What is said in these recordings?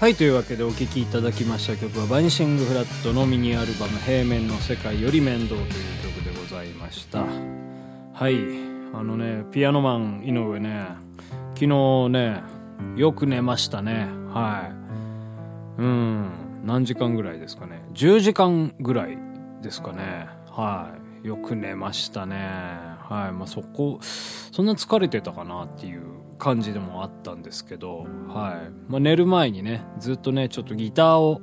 はいというわけでお聴きいただきました曲はバニシングフラットのミニアルバム「平面の世界より面倒」という曲でございました。はいあのねピアノマン井上ね昨日ねよく寝ましたね。はい。うん何時間ぐらいですかね。10時間ぐらいですかね。はいよく寝ましたね。はいまあそこそんな疲れてたかなっていう感じでもあったんですけど、はいまあ、寝る前にねずっとねちょっとギターを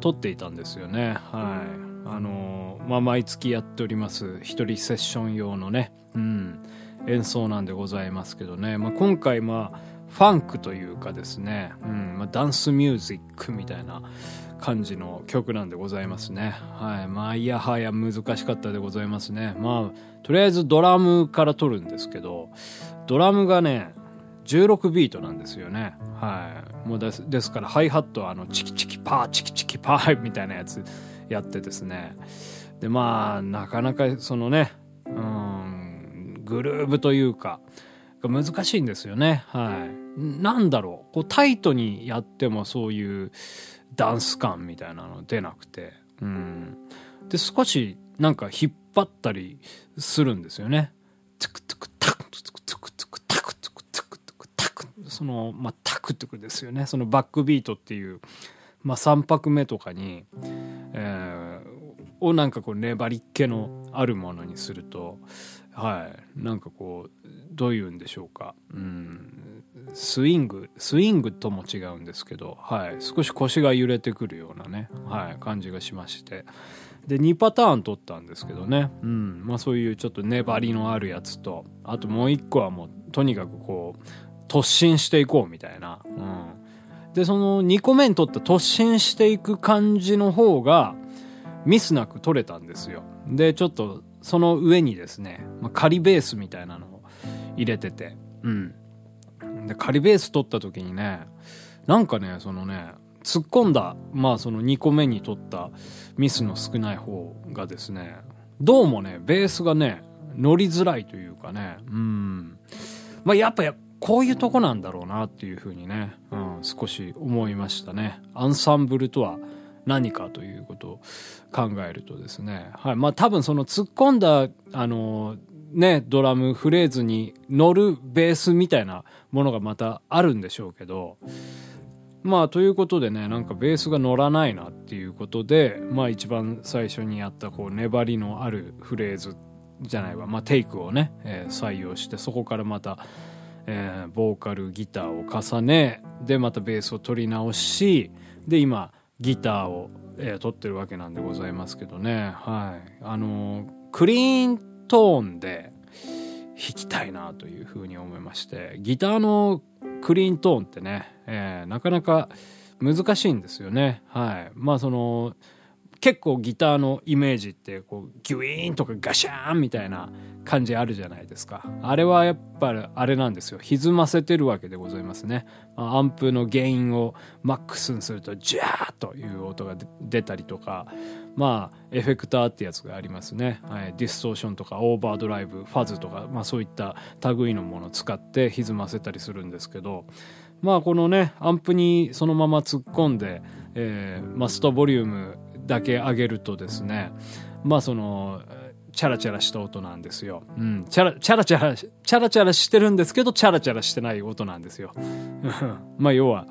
取っていたんですよねはいあのー、まあ毎月やっております一人セッション用のねうん演奏なんでございますけどね、まあ、今回まあファンクというかですね、うんまあ、ダンスミュージックみたいな感じの曲なんでございますね。はい。まあ、いやはや難しかったでございますね。まあ、とりあえずドラムから撮るんですけど、ドラムがね、16ビートなんですよね。はい。もうですですからハイハットはあのチキチキパーチキチキパー みたいなやつやってですね。でまあなかなかそのね、うん、グルーブというか難しいんですよね。はい。なんだろう。こうタイトにやってもそういうダンス感みたいなの出なくて。うん。で少しなんか引っ張ったりするんですよね。トゥクトゥクタそのまあタクトクですよね。そのバックビートっていう、まあ、3拍目とかに、えー、をなんかこう粘りっ気のあるものにするとはい。なんかこうどういうんでしょうか。うん。スイングスイングとも違うんですけど、はい、少し腰が揺れてくるようなね、はい、感じがしまして。で2パターン取ったんですけどね、うん。まあ、そういうちょっと粘りのあるやつとあともう1個はもうとにかくこう突進していこうみたいな、うん、でその2個目に取った突進していく感じの方がミスなく取れたんですよ。でちょっとその上にですね、まあ、仮ベースみたいなのを入れてて。うん。で仮ベース取った時にねなんかねそのね突っ込んだまあその2個目に取ったミスの少ない方がですねどうもねベースがね乗りづらいというかね。うん。まあやっぱこういうとこなんだろうなっていうふうにね、うん、少し思いましたね。アンサンブルとは何かということを考えるとですね。はいまあ多分その突っ込んだあのねドラムフレーズに乗るベースみたいなものがまたあるんでしょうけどまあということでねなんかベースが乗らないなっていうことでまあ一番最初にやったこう粘りのあるフレーズじゃないわまあテイクをね、えー、採用してそこからまた、えー、ボーカルギターを重ねでまたベースを取り直しで今ギターを、えー、取ってるわけなんでございますけどねはいあのー、クリーントーンで弾きたいなというふうに思いましてギターのクリーントーンってね、えー、なかなか難しいんですよね。はい。まあその結構ギターのイメージってこうギュイーンとかガシャーンみたいな感じあるじゃないですか。あれはやっぱりあれなんですよ。歪ませてるわけでございますね。アンプの原因をマックスにするとジャーという音が出たりとか。まあエフェクターってやつがありますね、はい、ディストーションとかオーバードライブファズとか、まあ、そういった類のものを使って歪ませたりするんですけど。まあこのねアンプにそのまま突っ込んで、えー、マスターボリュームだけ上げるとですねまあそのチャラチャラした音なんですよ。うん。チャラ、チャラチャラ、チャラチャラしてるんですけど、チャラチャラしてない音なんですよ。まあ要は、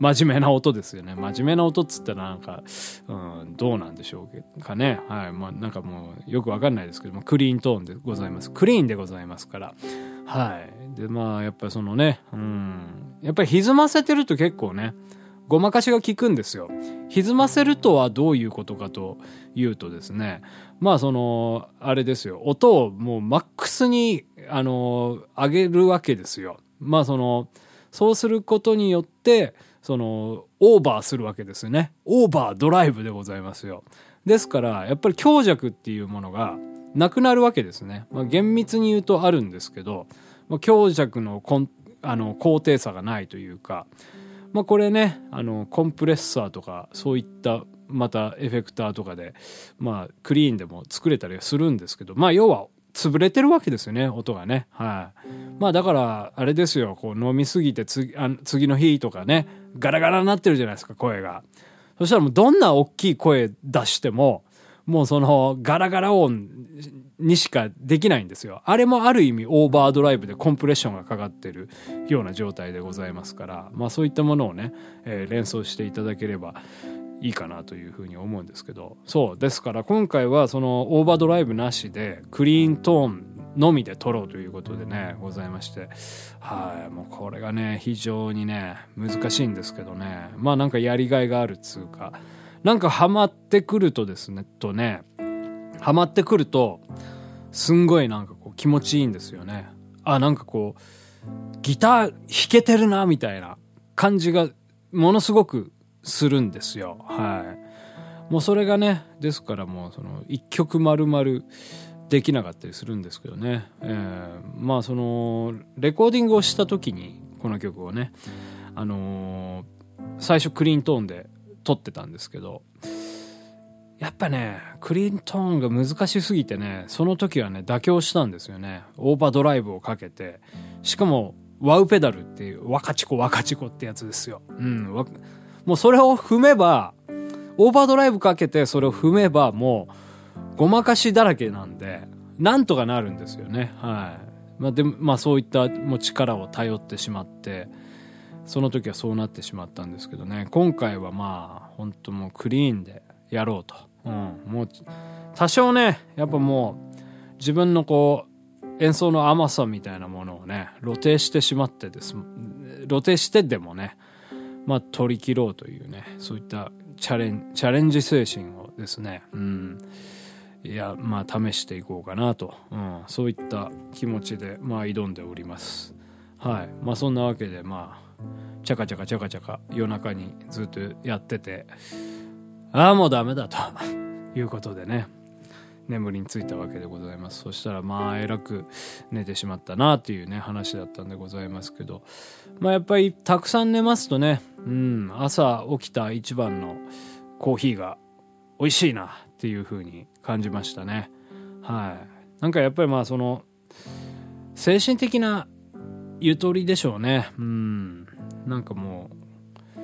真面目な音ですよね。真面目な音っつったらなんか、うん、どうなんでしょうかね。はい。まあなんかもうよくわかんないですけども、クリーントーンでございます。クリーンでございますから。はい。で、まあやっぱりそのね、うん。やっぱり歪ませてると結構ね、ごまかしが効くんですよ。歪ませるとはどういうことかというとですね、まあその、あれですよ、音をもうマックスに、あの、上げるわけですよ。まあその、そうすることによって、その、オーバーするわけですよね。オーバードライブでございますよ。ですから、やっぱり強弱っていうものがなくなるわけですね。まあ、厳密に言うとあるんですけど、まあ、強弱のあの高低差がないというか、まあ、これねあのコンプレッサーとかそういったまたエフェクターとかで、まあ、クリーンでも作れたりするんですけどまあ要は潰れてるわけですよね音がね。はい。まあだからあれですよこう飲みすぎて次あ次の日とかねガラガラになってるじゃないですか声が。そしたらもうどんな大きい声出してももうそのガラガラ音にしかできないんですよ。あれもある意味オーバードライブでコンプレッションがかかってるような状態でございますから、まあそういったものをね、えー、連想していただければいいかなというふうに思うんですけど、そう、ですから今回はそのオーバードライブなしでクリーントーンのみで撮ろうということでね、ございまして。はい、もうこれがね、非常にね、難しいんですけどね。まあなんかやりがいがあるっつうか、なんかハマってくるとですね、とね、ハマってくると、すんごいなんかこう気持ちいいんですよね。あ、なんかこう、ギター弾けてるな、みたいな感じがものすごくするんですよ。はい。もうそれがね、ですからもうその一曲丸々できなかったりするんですけどね。えー、まあその、レコーディングをした時に、この曲をね、あのー、最初クリーントーンで撮ってたんですけど、やっぱね、クリントンが難しすぎてね、その時はね、妥協したんですよね。オーバードライブをかけて、しかも、ワウペダルっていう、ワカチコワカチコってやつですよ。うん。もうそれを踏めば、オーバードライブかけてそれを踏めば、もう、ごまかしだらけなんで、なんとかなるんですよね。はい。まあ、で、まあそういったもう力を頼ってしまって、その時はそうなってしまったんですけどね。今回はまあ、本当もうクリーンでやろうと。うん、もう多少ねやっぱもう自分のこう演奏の甘さみたいなものをね露呈してしまってです露呈してでもねまあ取り切ろうというねそういったチャレンチャレンジ精神をですねうん。いやまあ試していこうかなと、うん、そういった気持ちでまあ挑んでおります。はい。まあそんなわけでまあチャカチャカチャカチャカ夜中にずっとやっててああもうダメだと いうことでね眠りについたわけでございます。そしたらまあえらく寝てしまったなっていうね話だったんでございますけどまあやっぱりたくさん寝ますとねうん朝起きた一番のコーヒーが美味しいなっていう風に感じましたね。はい。なんかやっぱりまあその精神的なゆとりでしょうね。うん。なんかもう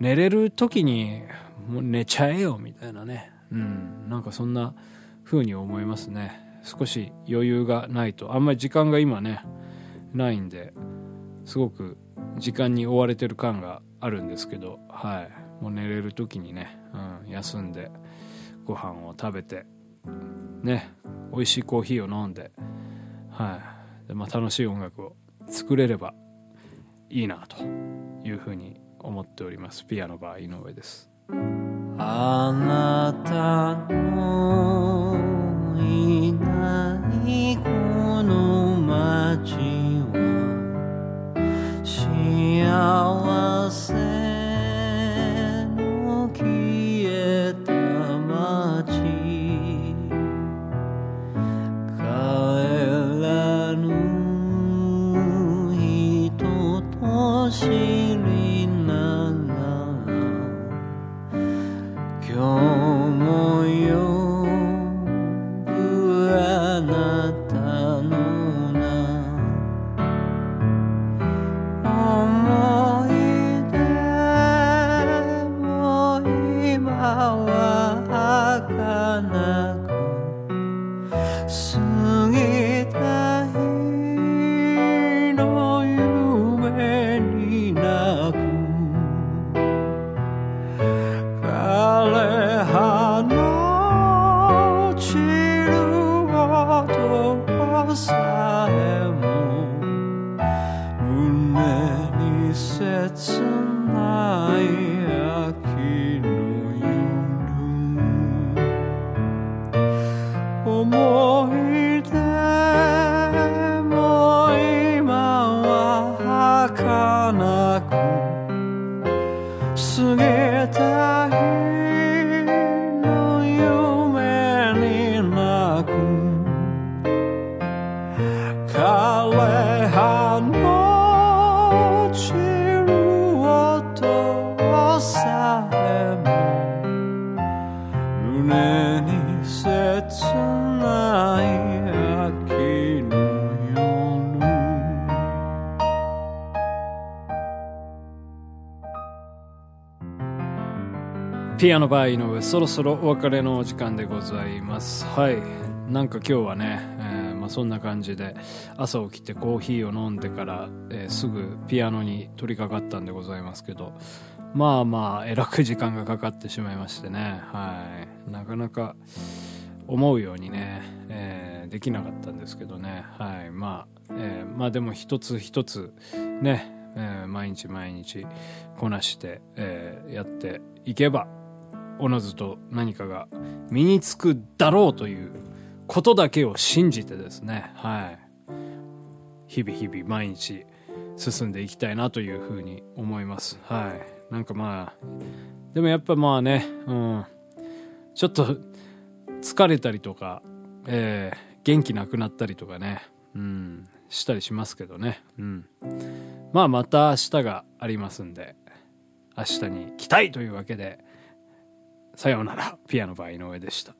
寝れる時にもう寝ちゃえよみたいなね。うん。なんかそんな風に思いますね。少し余裕がないと。あんまり時間が今ねないんですごく時間に追われてる感があるんですけど。はい。もう寝れる時にね、うん、休んでご飯を食べてね。美味しいコーヒーを飲んで。はい。で、まあ、楽しい音楽を作れればいいなと。いうふうに思っております。ピアノバー井上です。あなたのいないこの街は幸せ outside. ピアノバーの上そろそろお別れのお時間でございます。はい。なんか今日はね、えー、まあ、そんな感じで朝起きてコーヒーを飲んでから、えー、すぐピアノに取り掛かったんでございますけどまあまあえらく時間がかかってしまいましてね。はい。なかなか思うようにね、えー、できなかったんですけどね。はい。まあ、えまあでも一つ一つねえー、毎日毎日こなして、えー、やっていけばおのずと何かが身につくだろうということだけを信じてですね、はい。日々日々毎日進んでいきたいなというふうに思います。はい。なんかまあ、でもやっぱまあね、うん。ちょっと疲れたりとか、えー、元気なくなったりとかね、うん、したりしますけどね。うん。まあまた明日がありますんで、明日に来たいというわけで、さようなら、ピアノバイ井上でした。